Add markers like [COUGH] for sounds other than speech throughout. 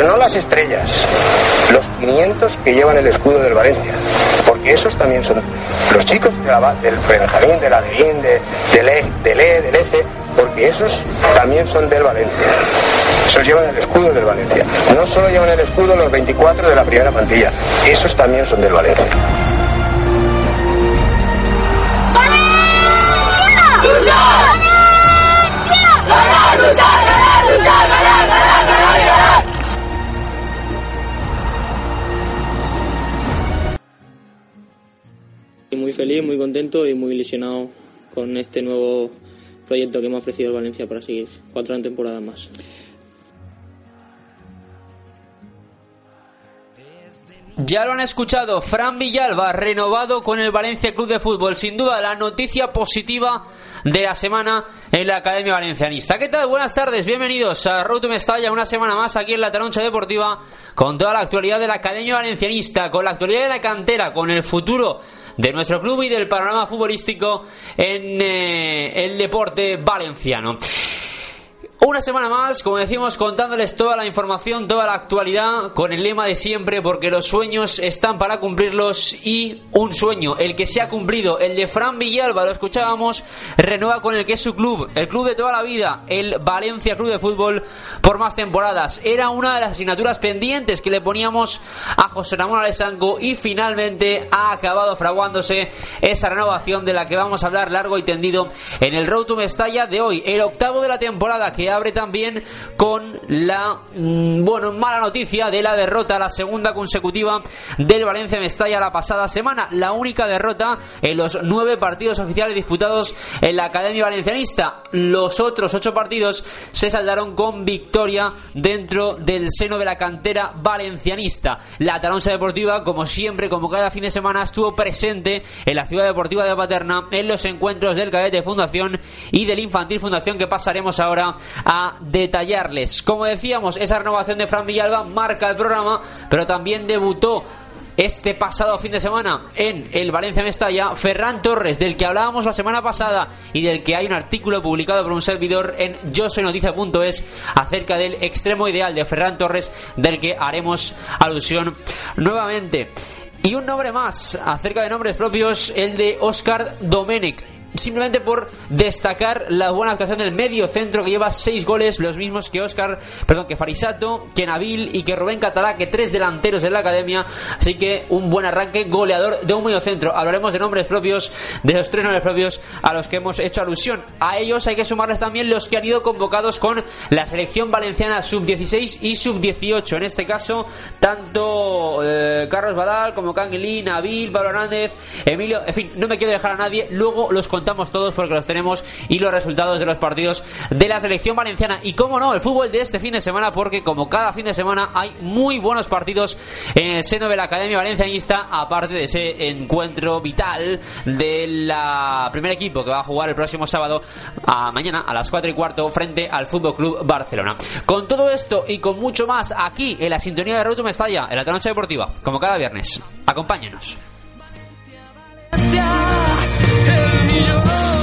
pero no las estrellas, los 500 que llevan el escudo del Valencia, porque esos también son los chicos de la, del Benjamín, de la de, del E, del E, del ECE, porque esos también son del Valencia. Esos llevan el escudo del Valencia. No solo llevan el escudo los 24 de la primera plantilla, esos también son del Valencia. Feliz, muy contento y muy ilusionado con este nuevo proyecto que me ha ofrecido el Valencia para seguir cuatro temporadas más. Ya lo han escuchado, Fran Villalba renovado con el Valencia Club de Fútbol. Sin duda, la noticia positiva de la semana en la Academia Valencianista. ¿Qué tal? Buenas tardes, bienvenidos a Road to Mestalla, una semana más aquí en la Taroncha Deportiva con toda la actualidad de la Academia Valencianista, con la actualidad de la cantera, con el futuro de nuestro club y del panorama futbolístico en eh, el deporte valenciano. Una semana más, como decimos, contándoles toda la información, toda la actualidad, con el lema de siempre, porque los sueños están para cumplirlos y un sueño, el que se ha cumplido, el de Fran Villalba, lo escuchábamos, renueva con el que es su club, el club de toda la vida, el Valencia Club de Fútbol, por más temporadas. Era una de las asignaturas pendientes que le poníamos a José Ramón Alessanco y finalmente ha acabado fraguándose esa renovación de la que vamos a hablar largo y tendido en el Road to Mestalla de hoy, el octavo de la temporada que abre también con la mm, bueno mala noticia de la derrota, la segunda consecutiva del Valencia Mestalla la pasada semana, la única derrota en los nueve partidos oficiales disputados en la Academia Valencianista. Los otros ocho partidos se saldaron con victoria dentro del seno de la cantera valencianista. La Taronsa Deportiva, como siempre, como cada fin de semana, estuvo presente en la ciudad deportiva de Paterna en los encuentros del Cadete Fundación y del Infantil Fundación que pasaremos ahora a detallarles. Como decíamos, esa renovación de Fran Villalba marca el programa, pero también debutó este pasado fin de semana en el Valencia Mestalla, Ferran Torres, del que hablábamos la semana pasada y del que hay un artículo publicado por un servidor en yosoynoticia.es acerca del extremo ideal de Ferran Torres, del que haremos alusión nuevamente. Y un nombre más, acerca de nombres propios, el de Oscar Domenech simplemente por destacar la buena actuación del medio centro que lleva seis goles, los mismos que Oscar, perdón, que Farisato, que Nabil y que Rubén Catalá, que tres delanteros en la academia. Así que un buen arranque goleador de un medio centro. Hablaremos de nombres propios, de los tres nombres propios a los que hemos hecho alusión. A ellos hay que sumarles también los que han ido convocados con la selección valenciana sub-16 y sub-18. En este caso, tanto eh, Carlos Badal como Canguilín, Nabil, Pablo Hernández, Emilio, en fin, no me quiero dejar a nadie. Luego los contamos todos porque los tenemos y los resultados de los partidos de la selección valenciana. Y cómo no, el fútbol de este fin de semana, porque como cada fin de semana hay muy buenos partidos en el seno de la Academia Valencianista, aparte de ese encuentro vital de la primer equipo que va a jugar el próximo sábado a mañana a las 4 y cuarto frente al Fútbol Club Barcelona. Con todo esto y con mucho más aquí en la sintonía de Roto Mestalla, en la noche deportiva, como cada viernes. Acompáñenos. your own.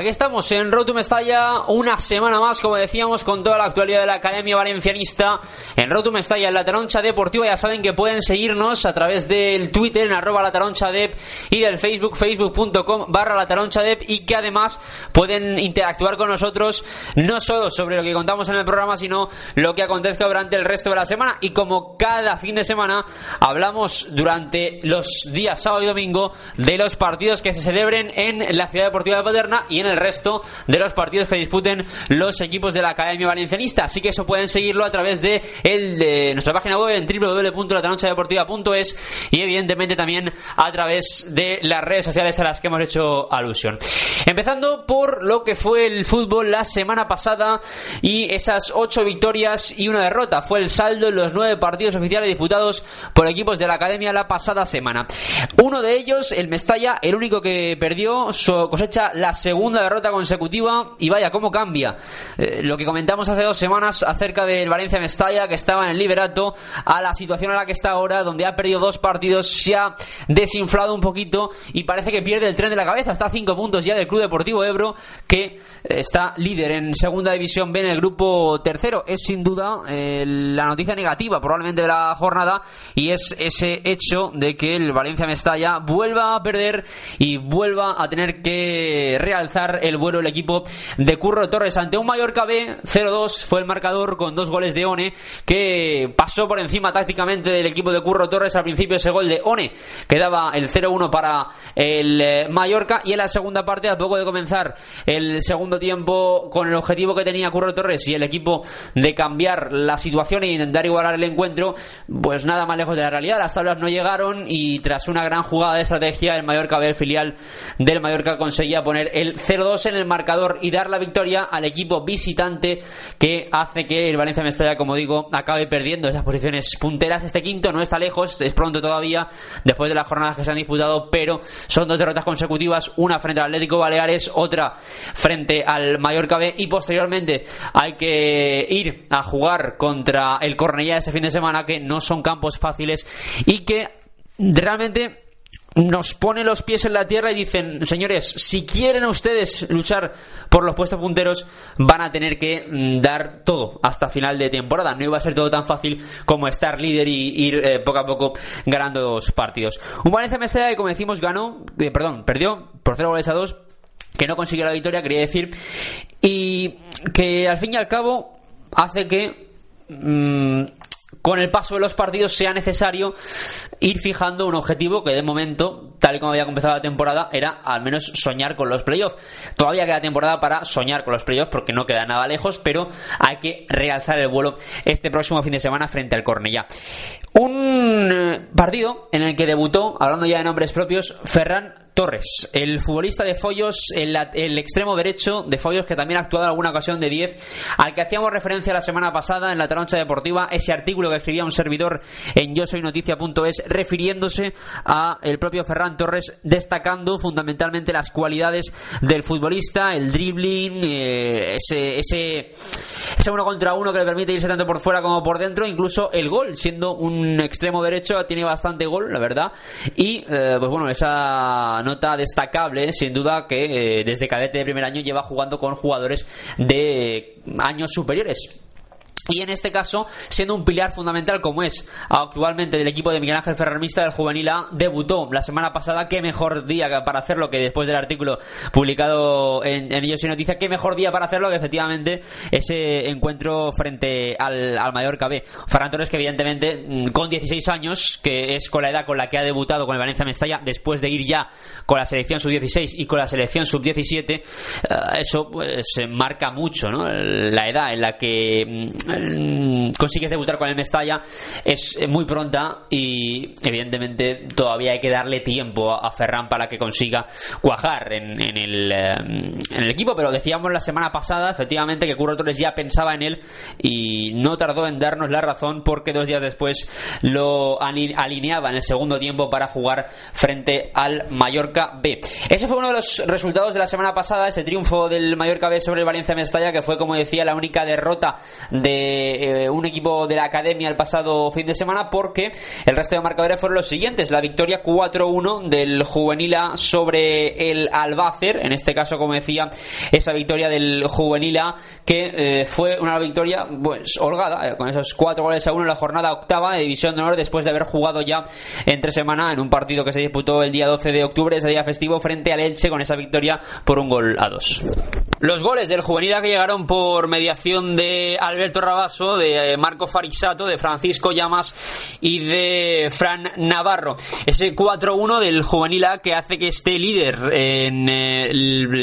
Aquí estamos en Rotum Mestalla, una semana más, como decíamos, con toda la actualidad de la Academia Valencianista. En Rotum Mestalla, en la Taroncha Deportiva, ya saben que pueden seguirnos a través del Twitter en arroba la taroncha dep y del Facebook, facebook.com barra la dep y que además pueden interactuar con nosotros no solo sobre lo que contamos en el programa, sino lo que acontezca durante el resto de la semana. Y como cada fin de semana, hablamos durante los días sábado y domingo de los partidos que se celebren en la Ciudad Deportiva de Paterna y en el resto de los partidos que disputen los equipos de la Academia Valencianista. Así que eso pueden seguirlo a través de, el, de nuestra página web en www.latanochadeportiva.es y evidentemente también a través de las redes sociales a las que hemos hecho alusión. Empezando por lo que fue el fútbol la semana pasada y esas ocho victorias y una derrota. Fue el saldo en los nueve partidos oficiales disputados por equipos de la Academia la pasada semana. Uno de ellos, el Mestalla, el único que perdió, cosecha la segunda derrota consecutiva y vaya, cómo cambia. Eh, lo que comentamos hace dos semanas acerca del Valencia Mestalla, que estaba en el liberato, a la situación en la que está ahora, donde ha perdido dos partidos, se ha desinflado un poquito y parece que pierde el tren de la cabeza. Está a cinco puntos ya del Club Deportivo Ebro, que está líder en segunda división B en el grupo tercero. Es sin duda eh, la noticia negativa probablemente de la jornada y es ese hecho de que el Valencia Mestalla vuelva a perder y vuelva a tener que realzar el vuelo el equipo de Curro Torres. Ante un Mallorca B 0-2 fue el marcador con dos goles de One que pasó por encima tácticamente del equipo de Curro Torres. Al principio ese gol de One que daba el 0-1 para el eh, Mallorca. Y en la segunda parte a poco de comenzar el segundo tiempo con el objetivo que tenía Curro Torres y el equipo de cambiar la situación e intentar igualar el encuentro pues nada más lejos de la realidad. Las tablas no llegaron y tras una gran jugada de estrategia el Mallorca B, el filial del Mallorca conseguía poner el 0-2 en el marcador y dar la victoria al equipo visitante que hace que el Valencia Mestalla como digo acabe perdiendo esas posiciones punteras. Este quinto no está lejos es pronto todavía después de las jornadas que se han disputado pero son dos derrotas consecutivas una frente al Atlético Baleares otra frente al Mallorca B y posteriormente hay que ir a jugar contra el Cornellá ese fin de semana que no son campos fáciles y que realmente nos pone los pies en la tierra y dicen, señores, si quieren ustedes luchar por los puestos punteros, van a tener que mm, dar todo hasta final de temporada. No iba a ser todo tan fácil como estar líder y ir eh, poco a poco ganando los partidos. Un Valencia Mestalla que, como decimos, ganó, eh, perdón, perdió por 0 goles a 2, que no consiguió la victoria, quería decir, y que al fin y al cabo hace que mm, con el paso de los partidos sea necesario ir fijando un objetivo que de momento, tal y como había comenzado la temporada, era al menos soñar con los playoffs. Todavía queda temporada para soñar con los playoffs porque no queda nada lejos, pero hay que realzar el vuelo este próximo fin de semana frente al Cornellá. Un eh, partido en el que debutó, hablando ya de nombres propios, Ferran Torres, el futbolista de Follos, el, el, extremo derecho de Follos, que también ha actuado en alguna ocasión de 10, al que hacíamos referencia la semana pasada en la troncha deportiva, ese artículo que escribía un servidor en yo soy noticia.es, refiriéndose a el propio Ferran Torres, destacando fundamentalmente las cualidades del futbolista, el dribbling, eh, ese, ese, ese uno contra uno que le permite irse tanto por fuera como por dentro, incluso el gol, siendo un extremo derecho, tiene bastante gol, la verdad, y eh, pues bueno, esa nota destacable, sin duda, que eh, desde cadete de primer año lleva jugando con jugadores de años superiores y en este caso siendo un pilar fundamental como es actualmente del equipo de Miguel Ángel Ferrarmista del Juvenil A debutó la semana pasada. Qué mejor día para hacerlo que después del artículo publicado en, en Ellos y Noticia qué mejor día para hacerlo que efectivamente ese encuentro frente al, al Mallorca B. Ferran Torres que evidentemente mm, con 16 años que es con la edad con la que ha debutado con el Valencia Mestalla después de ir ya con la selección sub-16 y con la selección sub-17 eh, eso pues marca mucho ¿no? la edad en la que Mm, consigues debutar con el Mestalla es muy pronta y evidentemente todavía hay que darle tiempo a Ferran para que consiga cuajar en, el, eh, en el equipo. Pero decíamos la semana pasada efectivamente que Curro Torres ya pensaba en él y no tardó en darnos la razón porque dos días después lo alineaba en el segundo tiempo para jugar frente al Mallorca B. Ese fue uno de los resultados de la semana pasada ese triunfo del Mallorca B sobre el Valencia Mestalla que fue como decía la única derrota de eh, un equipo de la academia el pasado fin de semana porque el resto de marcadores fueron los siguientes. La victoria 4-1 del Juvenil A sobre el Albácer, en este caso, como decía, esa victoria del Juvenil A que eh, fue una victoria pues holgada, eh, con esos cuatro goles a uno en la jornada octava de División de Honor después de haber jugado ya entre semana en un partido que se disputó el día 12 de octubre, ese día festivo, frente al Elche con esa victoria por un gol a dos. Los goles del juvenil que llegaron por mediación de Alberto Rabaso, de eh, Marco Farisato, de Francisco Llamas y de Fran Navarro. Ese 4-1 del juvenil A que hace que esté líder en, eh,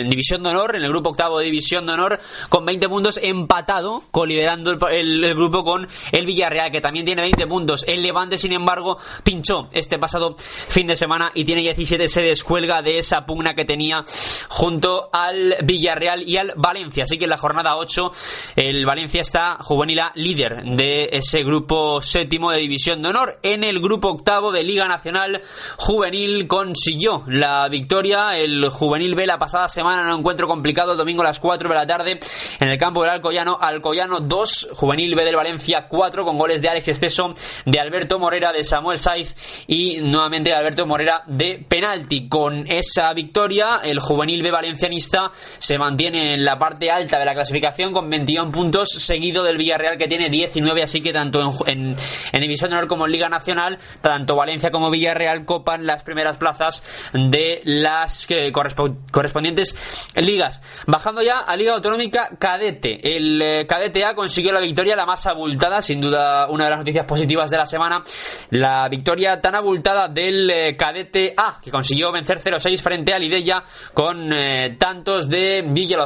División de Honor, en el grupo octavo de División de Honor, con 20 puntos empatado, coliderando el, el, grupo con el Villarreal, que también tiene 20 puntos. El Levante, sin embargo, pinchó este pasado fin de semana y tiene 17, se descuelga de esa pugna que tenía junto al Villarreal y al Valencia. Así que en la jornada 8 el Valencia está juvenil líder de ese grupo séptimo de División de Honor. En el grupo octavo de Liga Nacional Juvenil consiguió la victoria. El Juvenil B la pasada semana en un encuentro complicado el domingo a las 4 de la tarde en el campo del Alcoyano. Alcoyano 2, Juvenil B del Valencia 4 con goles de Alex Esteso, de Alberto Morera, de Samuel Saiz y nuevamente de Alberto Morera de penalti. Con esa victoria el Juvenil B valencianista se mantiene en la parte alta de la clasificación con 21 puntos, seguido del Villarreal que tiene 19, así que tanto en, en, División de Honor como en Liga Nacional, tanto Valencia como Villarreal copan las primeras plazas de las eh, correspondientes ligas. Bajando ya a Liga Autonómica Cadete. El eh, Cadete A consiguió la victoria la más abultada, sin duda una de las noticias positivas de la semana. La victoria tan abultada del eh, Cadete A, que consiguió vencer 0-6 frente a Lidella con tantos de Villa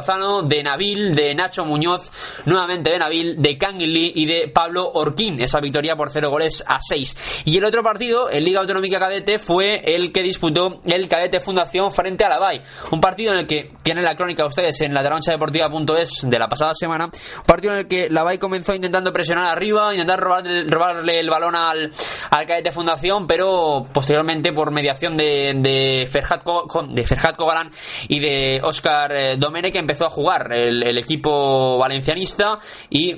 de Nabil, de Nacho Muñoz, nuevamente de Nabil, de Lee y de Pablo Orquín. Esa victoria por 0 goles a 6. Y el otro partido, en Liga Autonómica Cadete, fue el que disputó el Cadete Fundación frente a la. Un partido en el que tienen la crónica ustedes en la deportiva.es de la pasada semana. Un partido en el que la comenzó intentando presionar arriba, intentar robarle, robarle el balón al, al Cadete Fundación, pero posteriormente por mediación de, de Ferhat, de Ferhat Kogalan y de Oscar eh, Domenech empezó a jugar el, equipo valencianista y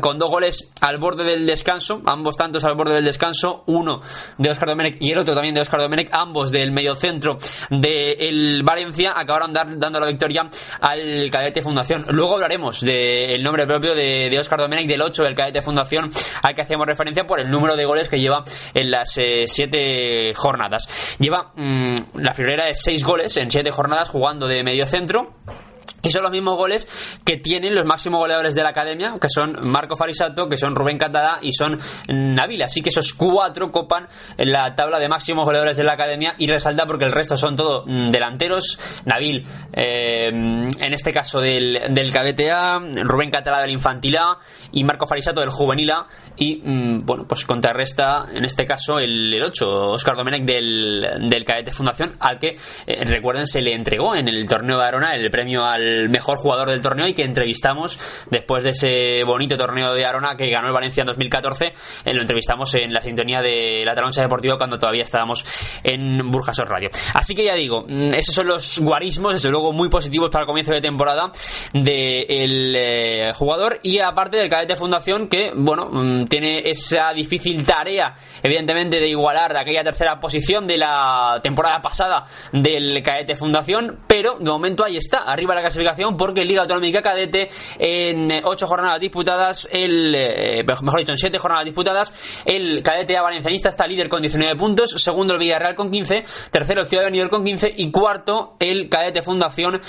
con dos goles al borde del descanso, ambos tantos al borde del descanso, uno de Oscar Domenech y el otro también de Oscar Domenech, ambos del mediocentro del Valencia, acabaron dando la victoria al Cadete Fundación. Luego hablaremos del nombre propio de, Oscar Domenech, del 8 del Cadete Fundación, al que hacíamos referencia por el número de goles que lleva en las 7 eh, jornadas. Lleva mm, la figurera de 6 goles en 7 jornadas jugando de mediocentro son los mismos goles que tienen los máximos goleadores de la academia, que son Marco Farisato, que son Rubén Catalá y son Nabil. Así que esos cuatro copan la tabla de máximos goleadores de la academia y resalta porque el resto son todos mm, delanteros. Nabil, eh, en este caso del, del cadete A, Rubén Catalá del infantil A y Marco Farisato del juvenil A. Y mm, bueno, pues contrarresta en este caso el, el 8, Oscar Domenech del, del cadete Fundación, al que eh, recuerden se le entregó en el torneo de Arona el premio al mejor jugador del torneo y que entrevistamos después de ese bonito torneo de Arona que ganó el Valencia en 2014. Eh, lo entrevistamos en la sintonía de la Taloncha Deportiva cuando todavía estábamos en Burjasor Radio. Así que ya digo, mm, esos son los guarismos, desde luego muy positivos para el comienzo de temporada del eh, jugador y aparte del cadete fundación que, bueno, mm, tiene esa difícil tarea, evidentemente, de igualar aquella tercera posición de la temporada pasada del cadete fundación, pero de momento ahí está, arriba la casa porque Liga Autonómica Cadete en ocho jornadas disputadas, el eh, mejor dicho, en siete jornadas disputadas, el Cadete A Valencianista está líder con 19 puntos, segundo el Villarreal con 15, tercero el Ciudad de Benidorm con 15 y cuarto el Cadete Fundación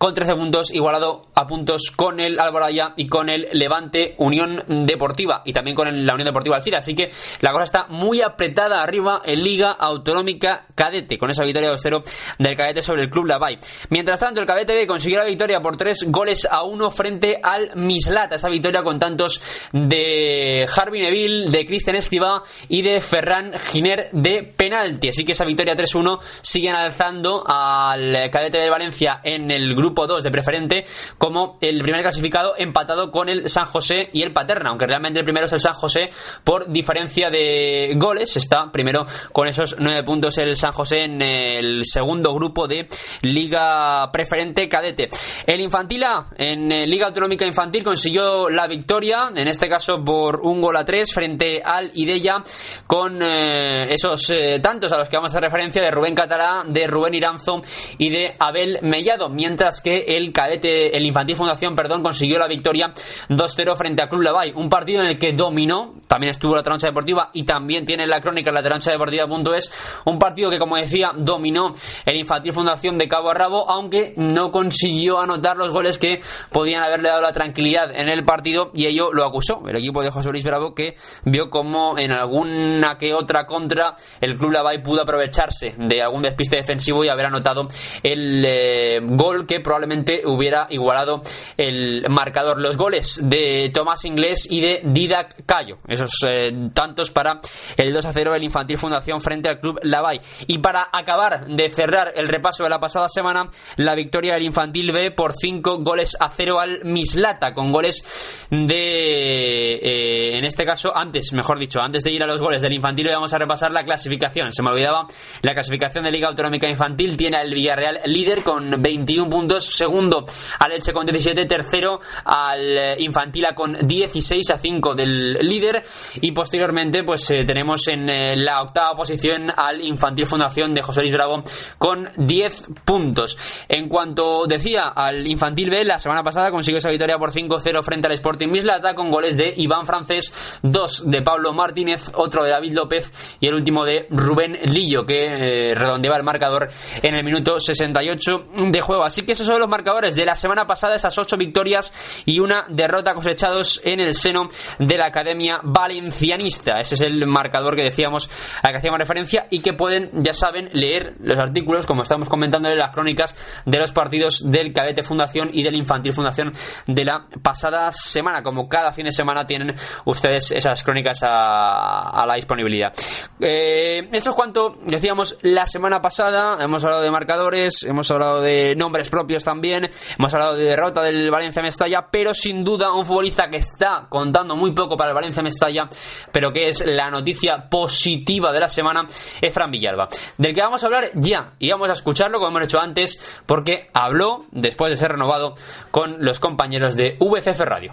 con 13 puntos, igualado a puntos con el Alboraya y con el Levante Unión Deportiva y también con la Unión Deportiva Alcira. Así que la cosa está muy apretada arriba en Liga Autonómica Cadete, con esa victoria 2-0 del Cadete sobre el Club Lavay. Mientras tanto, el Cadete B consiguió la victoria por 3 goles a 1 frente al Mislata. Esa victoria con tantos de Harvey Neville, de Cristian Escribá y de Ferran Giner de penalti. Así que esa victoria 3-1 siguen alzando al Cadete de Valencia en el grupo grupo 2 de preferente como el primer clasificado empatado con el San José y el Paterna, aunque realmente el primero es el San José por diferencia de goles. Está primero con esos 9 puntos el San José en el segundo grupo de Liga Preferente Cadete. El Infantil A en eh, Liga Autonómica Infantil consiguió la victoria, en este caso por un gol a 3 frente al Idella con eh, esos eh, tantos a los que vamos a hacer referencia de Rubén Catalá, de Rubén Iranzo y de Abel Mellado, mientras que el cadete, el Infantil Fundación, perdón, consiguió la victoria 2-0 frente a Club Lavay, un partido en el que dominó, también estuvo la trancha deportiva y también tiene la crónica la trancha deportiva.es, un partido que como decía dominó el Infantil Fundación de cabo a rabo, aunque no consiguió anotar los goles que podían haberle dado la tranquilidad en el partido y ello lo acusó el equipo de José Luis Bravo que vio como en alguna que otra contra el Club Lavay pudo aprovecharse de algún despiste defensivo y haber anotado el eh, gol que probablemente hubiera igualado el marcador. Los goles de Tomás Inglés y de Didac Cayo, esos eh, tantos para el 2 a 0 del Infantil Fundación frente al Club Lavay. Y para acabar de cerrar el repaso de la pasada semana, la victoria del Infantil B por 5 goles a 0 al Mislata, con goles de, eh, en este caso, antes, mejor dicho, antes de ir a los goles del Infantil B, vamos a repasar la clasificación. Se me olvidaba la clasificación de Liga Autonómica Infantil. Tiene al Villarreal líder con 21 puntos, segundo al Elche con 17, tercero al Infantila con 16 a 5 del líder y posteriormente pues eh, tenemos en eh, la octava posición al Infantil Fundación de José Luis Bravo con 10 puntos. En cuanto decía al Infantil B, la semana pasada consiguió esa victoria por 5-0 frente al Sporting Mislata con goles de Iván Francés, dos de Pablo Martínez, otro de David López y el último de Rubén Lillo que eh, redondeaba el marcador en el minuto 68 de juego. Así que esos son los marcadores de la semana pasada, esas ocho victorias y una derrota cosechados en el seno de la Academia Valencianista. Ese es el marcador que decíamos, al que hacíamos referencia y que pueden, ya saben, leer los artículos, como estamos comentando en las crónicas de los partidos del Cadete Fundación y del Infantil Fundación de la pasada semana. Como cada fin de semana tienen ustedes esas crónicas a, la disponibilidad. Eh, esto es cuanto decíamos la semana pasada. Hemos hablado de marcadores, hemos hablado de nombres propios también, hemos hablado de derrota del Valencia Mestalla, pero sin duda un futbolista que está contando muy poco para el Valencia Mestalla, pero que es la noticia positiva de la semana, es Fran Villalba, del que vamos a hablar ya y vamos a escucharlo como hemos hecho antes, porque habló después de ser renovado con los compañeros de VCF Radio.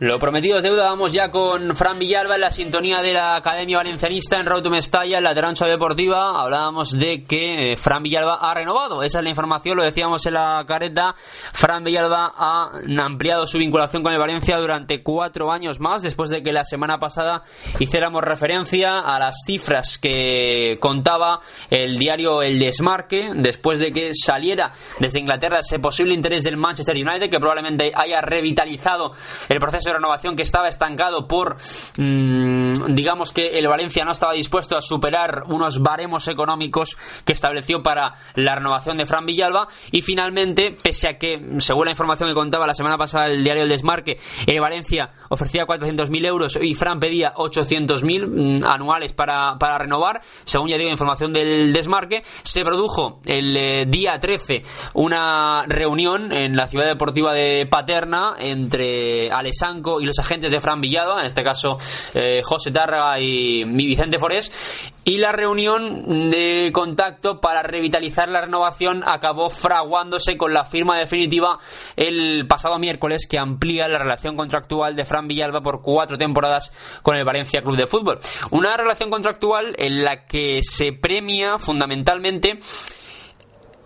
Lo prometido es deuda, vamos ya con Fran Villalba en la sintonía de la Academia Valencianista en to Mestalla, en la trancha deportiva. Hablábamos de que eh, Fran Villalba ha renovado, esa es la información, lo decíamos en la careta. Fran Villalba ha ampliado su vinculación con el Valencia durante cuatro años más, después de que la semana pasada hiciéramos referencia a las cifras que contaba el diario El Desmarque, después de que saliera desde Inglaterra ese posible interés del Manchester United, que probablemente haya revitalizado el proceso de renovación que estaba estancado por, mm, digamos que el Valencia no estaba dispuesto a superar unos baremos económicos que estableció para la renovación de Fran Villalba. Y finalmente, pese a que, según la información que contaba la semana pasada el diario El Desmarque, el Valencia ofrecía 400.000 euros y Fran pedía 800.000 mm, anuales para, para renovar, según ya digo, información del Desmarque, se produjo el eh, día 13 una reunión en la ciudad deportiva de Paterna entre Alessandro y los agentes de Fran Villado, en este caso eh, José Tárraga y Vicente Forés, y la reunión de contacto para revitalizar la renovación acabó fraguándose con la firma definitiva el pasado miércoles que amplía la relación contractual de Fran Villalba por cuatro temporadas con el Valencia Club de Fútbol. Una relación contractual en la que se premia fundamentalmente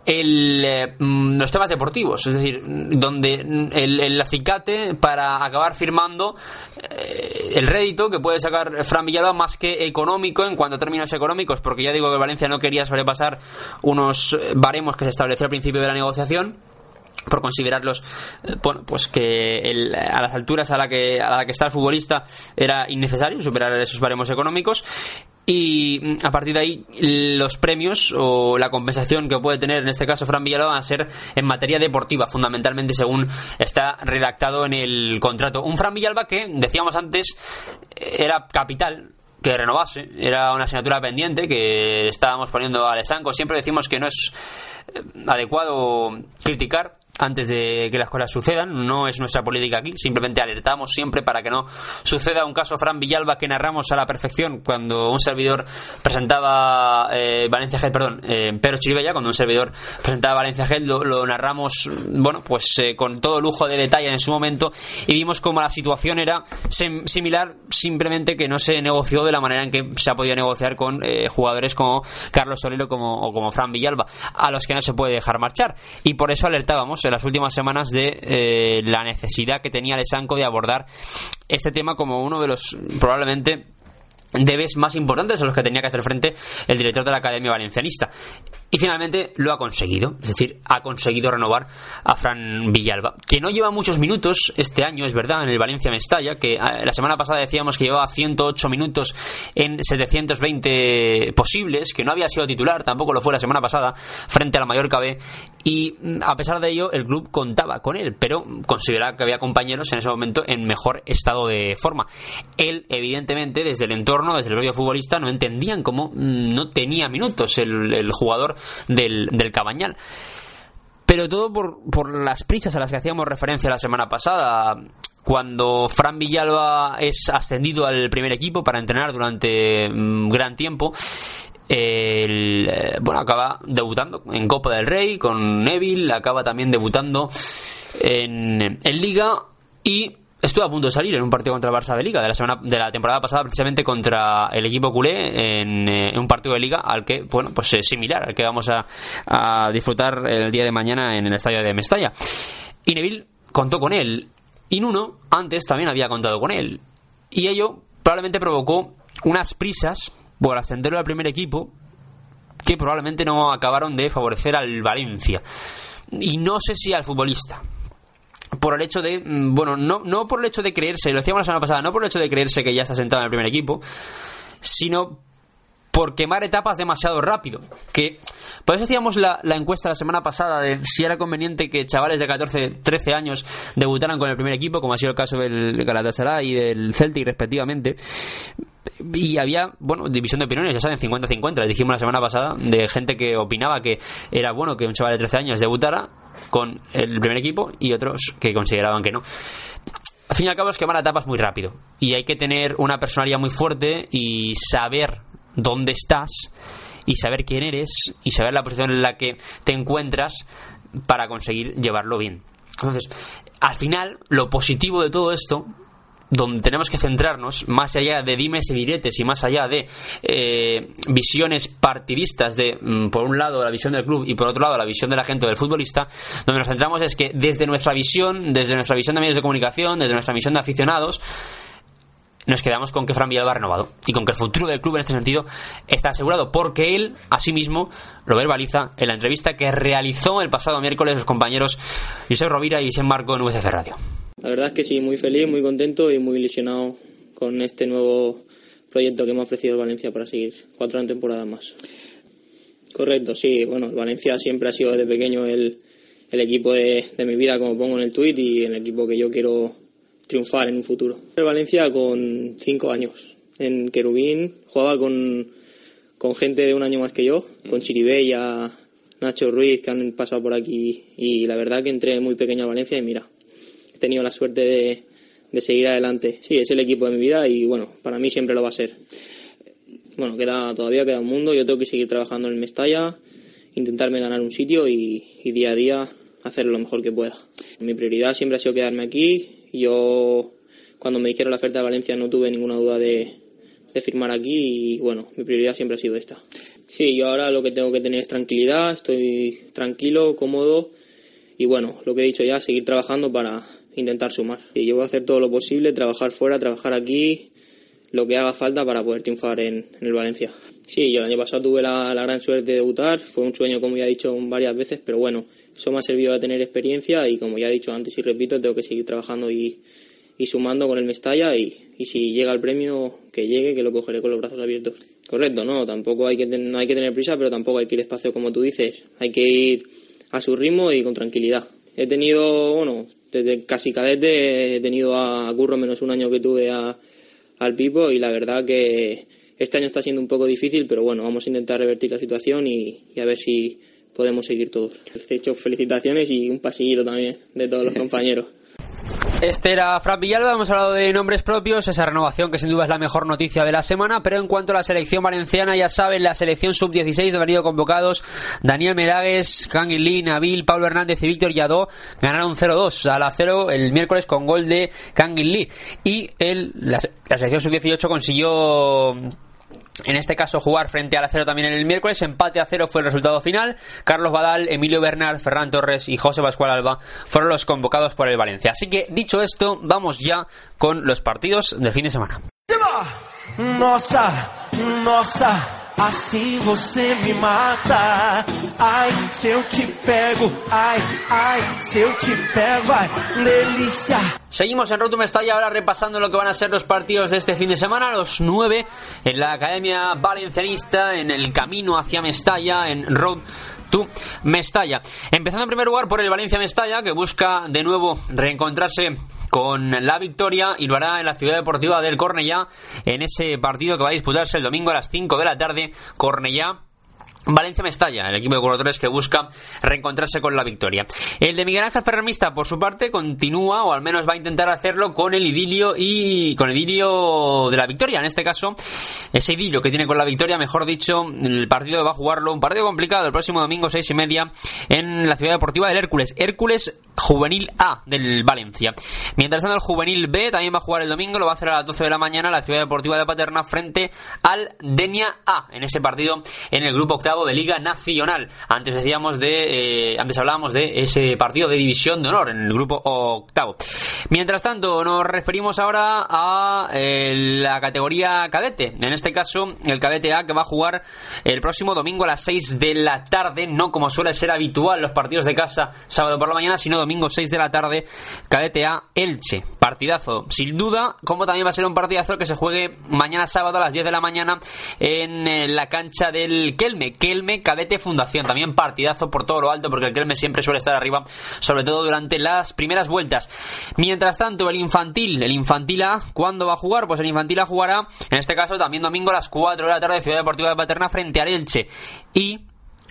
el, eh, mm, los temas deportivos, es decir, donde el, el acicate para acabar firmando eh, el rédito que puede sacar Fran más que económico en cuanto a términos económicos, porque ya digo que Valencia no quería sobrepasar unos baremos que se estableció al principio de la negociación por considerarlos eh, bueno, pues que a las alturas a la que a la que está el futbolista era innecesario superar esos baremos económicos y mm, a partir de ahí los premios o la compensación que puede tener en este caso Fran Villalba van a ser en materia deportiva fundamentalmente según está redactado en el contrato. Un Fran Villalba que decíamos antes era capital que renovase era una asignatura pendiente que estábamos poniendo a Lesanco. Siempre decimos que no es eh, adecuado criticar antes de que las cosas sucedan. No es nuestra política aquí, simplemente alertamos siempre para que no suceda un caso Fran Villalba que narramos a la perfección cuando un servidor presentaba eh, Valencia Gel, perdón, eh, Pedro Chiribella, cuando un servidor presentaba Valencia Gel, lo, narramos, bueno, pues eh, con todo lujo de detalle en su momento y vimos como la situación era similar, simplemente que no se negoció de la manera en que se ha podido negociar con eh, jugadores como Carlos Solero como, o como Fran Villalba, a los que no se puede dejar marchar. Y por eso alertábamos en las últimas semanas de eh, la necesidad que tenía Lesanco de abordar este tema como uno de los probablemente debes más importantes a los que tenía que hacer frente el director de la Academia Valencianista. Y finalmente lo ha conseguido, es decir, ha conseguido renovar a Fran Villalba, que no lleva muchos minutos este año, es verdad, en el Valencia Mestalla, que ah, la semana pasada decíamos que llevaba 108 minutos en 720 posibles, que no había sido titular, tampoco lo fue la semana pasada, frente a la Mallorca B, y mm, a pesar de ello el club contaba con él, pero consideraba que había compañeros en ese momento en mejor estado de forma. Él, evidentemente, desde el entorno, desde el propio futbolista, no entendían cómo mm, no tenía minutos el, el jugador del, Cabañal. Pero todo por, por las prisas a las que hacíamos referencia la semana pasada cuando Fran Villalba es ascendido al primer equipo para entrenar durante un mm, gran tiempo, eh, bueno, acaba debutando en Copa del Rey con Neville, acaba también debutando en, en Liga y estuvo a punto de salir en un partido contra el Barça de Liga de la semana de la temporada pasada precisamente contra el equipo culé en, eh, un partido de Liga al que bueno pues es similar al que vamos a, disfrutar el día de mañana en el estadio de Mestalla. Y Neville contó con él. Y Nuno antes también había contado con él. Y ello probablemente provocó unas prisas por ascenderlo al primer equipo que probablemente no acabaron de favorecer al Valencia. Y no sé si al futbolista por el hecho de, mm, bueno, no, no por el hecho de creerse, lo decíamos la semana pasada, no por el hecho de creerse que ya está sentado en el primer equipo, sino por quemar etapas demasiado rápido. Que por eso hacíamos la, encuesta la semana pasada de si era conveniente que chavales de 14, 13 años debutaran con el primer equipo, como ha sido el caso del Galatasaray y del Celtic respectivamente. Y había, bueno, división de opiniones, ya saben, 50-50, les dijimos la semana pasada, de gente que opinaba que era bueno que un chaval de 13 años debutara con el primer equipo y otros que consideraban que no. Al fin y al cabo es quemar etapas muy rápido y hay que tener una personalidad muy fuerte y saber dónde estás y saber quién eres y saber la posición en la que te encuentras para conseguir llevarlo bien. Entonces, al final, lo positivo de todo esto donde tenemos que centrarnos, más allá de dimes y diretes y más allá de eh, visiones partidistas de, mm, por un lado, la visión del club y por otro lado, la visión de la gente del futbolista, donde nos centramos es que desde nuestra visión, desde nuestra visión de medios de comunicación, desde nuestra visión de aficionados, nos quedamos con que Fran Villalba ha renovado y con que el futuro del club en este sentido está asegurado porque él, asimismo, lo verbaliza en la entrevista que realizó el pasado miércoles los compañeros José Rovira y José Marco en UCF Radio. La verdad es que sí, muy feliz, muy contento y muy ilusionado con este nuevo proyecto que me ha ofrecido el Valencia para seguir cuatro temporadas más. Correcto, sí, bueno, el Valencia siempre ha sido desde pequeño el, equipo de, mi vida, como pongo en el tuit, y el equipo que yo quiero triunfar en un futuro. El Valencia con cinco años. En Querubín jugaba con, con gente de un año más que yo, con Chiribella, Nacho Ruiz, que han pasado por aquí, y la verdad que entré muy pequeño al Valencia y mira, tenido la suerte de, de seguir adelante. Sí, es el equipo de mi vida y bueno, para mí siempre lo va a ser. Bueno, queda todavía queda un mundo, yo tengo que seguir trabajando en Mestalla, intentarme ganar un sitio y, día a día hacer lo mejor que pueda. Mi prioridad siempre ha sido quedarme aquí. Yo, cuando me dijeron la oferta de Valencia, no tuve ninguna duda de, de firmar aquí y bueno, mi prioridad siempre ha sido esta. Sí, yo ahora lo que tengo que tener es tranquilidad, estoy tranquilo, cómodo y bueno, lo que he dicho ya, seguir trabajando para, intentar sumar. Y yo voy a hacer todo lo posible, trabajar fuera, trabajar aquí, lo que haga falta para poder triunfar en, el Valencia. Sí, yo el año pasado tuve la, gran suerte de debutar, fue un sueño como ya he dicho varias veces, pero bueno, eso me ha servido a tener experiencia y como ya he dicho antes y repito, tengo que seguir trabajando y, sumando con el Mestalla y, si llega el premio, que llegue, que lo cogeré con los brazos abiertos. Correcto, no, tampoco hay que, no hay que tener prisa, pero tampoco hay que ir despacio como tú dices, hay que ir a su ritmo y con tranquilidad. He tenido, bueno, desde casi cadete he tenido a Curro menos un año que tuve a, al Pipo y la verdad que este año está siendo un poco difícil, pero bueno, vamos a intentar revertir la situación y, a ver si podemos seguir todos. De hecho, felicitaciones y un pasillito también de todos los [LAUGHS] compañeros. Este era Fran Villalba, hemos hablado de nombres propios, esa renovación que sin duda es la mejor noticia de la semana, pero en cuanto a la selección valenciana, ya saben, la selección sub-16 han venido convocados Daniel Meragues, Kangin Lee, Nabil, Pablo Hernández y Víctor Yadó, ganaron 0-2 a la 0 el miércoles con gol de Kangin Lee. Y el, la, la selección sub-18 consiguió en este caso jugar frente al acero también en el miércoles, empate a cero fue el resultado final. Carlos Badal, Emilio Bernard, Ferran Torres y José Pascual Alba fueron los convocados por el Valencia. Así que dicho esto, vamos ya con los partidos del fin de semana. Assim você me mata. Ai, se te pego, ai, ai, se te pego, ai. Seguimos en Roto Mestalla ahora repasando lo que van a ser los partidos de este fin de semana, los nueve en la Academia Valencianista, en el camino hacia Mestalla, en Road to Mestalla. Empezando en primer lugar por el Valencia Mestalla, que busca de nuevo reencontrarse con la victoria y lo hará en la ciudad deportiva del Cornellá en ese partido que va a disputarse el domingo a las 5 de la tarde. Cornellá Valencia Mestalla, el equipo de corredores que busca reencontrarse con la victoria. El de Miguel Ángel Ferremista, por su parte, continúa, o al menos va a intentar hacerlo con el idilio y con el idilio de la victoria. En este caso, ese idilio que tiene con la victoria, mejor dicho, el partido va a jugarlo, un partido complicado, el próximo domingo, seis y media, en la ciudad deportiva del Hércules. Hércules Juvenil A del Valencia. Mientras tanto, el Juvenil B también va a jugar el domingo, lo va a hacer a las 12 de la mañana, la ciudad deportiva de Paterna, frente al Denia A, en ese partido en el grupo octavo de Liga Nacional. Antes decíamos de, eh, antes hablábamos de ese partido de división de honor en el grupo octavo. Mientras tanto, nos referimos ahora a eh, la categoría cadete. En este caso, el cadete A que va a jugar el próximo domingo a las 6 de la tarde, no como suele ser habitual los partidos de casa sábado por la mañana, sino domingo 6 de la tarde, cadete A Elche. Partidazo, sin duda, como también va a ser un partidazo que se juegue mañana sábado a las 10 de la mañana en eh, la cancha del Kelme. Kelme Cadete Fundación. También partidazo por todo lo alto porque el Kelme siempre suele estar arriba, sobre todo durante las primeras vueltas. Mientras tanto, el infantil, el infantil A, ¿cuándo va a jugar? Pues el infantil A jugará, en este caso, también domingo a las 4 de la tarde, Ciudad Deportiva de Paterna frente al Elche. Y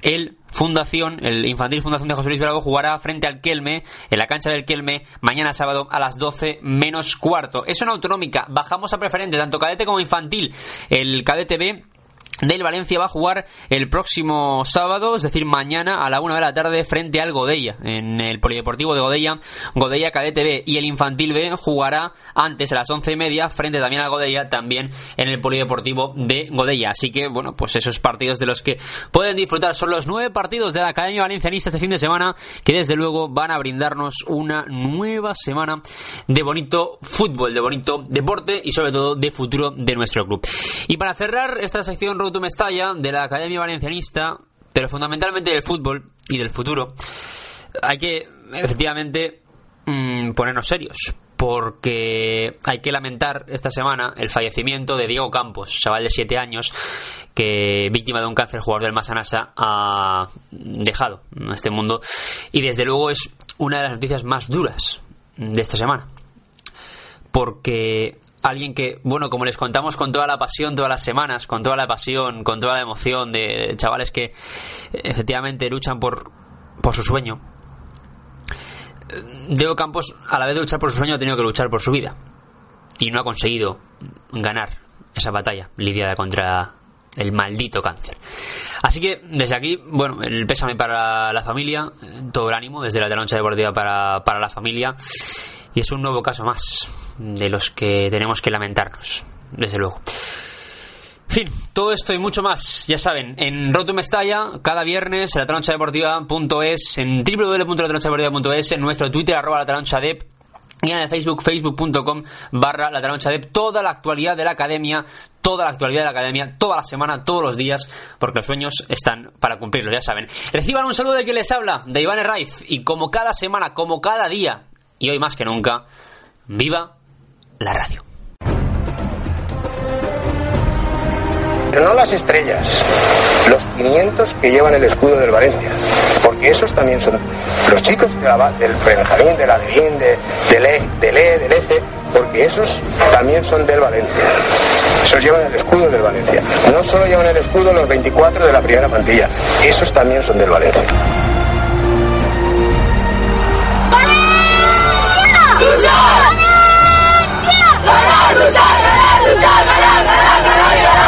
el Fundación, el Infantil Fundación de José Luis Bravo jugará frente al Kelme, en la cancha del Kelme, mañana sábado a las 12 menos cuarto. Es una autonómica, bajamos a preferente, tanto cadete como infantil. El cadete B del Valencia va a jugar el próximo sábado, es decir, mañana a la una de la tarde frente al Godella, en el Polideportivo de Godella, Godella Cadete B y el Infantil B jugará antes a las once y media frente también al Godella, también en el Polideportivo de Godella. Así que, bueno, pues esos partidos de los que pueden disfrutar son los nueve partidos de la Academia Valencianista este fin de semana, que desde luego van a brindarnos una nueva semana de bonito fútbol, de bonito deporte y sobre todo de futuro de nuestro club. Y para cerrar esta sección Roto Mestalla de la Academia Valencianista, pero fundamentalmente del fútbol y del futuro, hay que efectivamente mm, ponernos serios. Porque hay que lamentar esta semana el fallecimiento de Diego Campos, chaval de 7 años, que víctima de un cáncer, jugador del Masanasa, ha dejado este mundo. Y desde luego es una de las noticias más duras de esta semana. Porque alguien que, bueno, como les contamos con toda la pasión todas las semanas, con toda la pasión, con toda la emoción de chavales que efectivamente luchan por, por su sueño. Diego Campos, a la vez de luchar por su sueño, ha tenido que luchar por su vida. Y no ha conseguido ganar esa batalla lidiada contra el maldito cáncer. Así que desde aquí, bueno, el pésame para la familia, todo el ánimo desde la Taloncha Deportiva para, para la familia. Y es un nuevo caso más de los que tenemos que lamentarnos, desde luego. En fin, todo esto y mucho más, ya saben, en Roto Mestalla, cada viernes, en la en www.latronchadeportiva.es, en nuestro Twitter, arroba la y en el Facebook, facebook.com barra la toda la actualidad de la academia, toda la actualidad de la academia, toda la semana, todos los días, porque los sueños están para cumplirlos, ya saben. Reciban un saludo de quien les habla, de Iván Herraiz, y como cada semana, como cada día, y hoy más que nunca, viva la radio. Pero no las estrellas, los 500 que llevan el escudo del Valencia, porque esos también son los chicos de la, del Benjamín, del Adelín, de, del E, del E, del porque esos también son del Valencia. Esos llevan el escudo del Valencia. No solo llevan el escudo los 24 de la primera plantilla, esos también son del Valencia. ¡Valencia! luchar, ganar, luchar, ganar, ganar.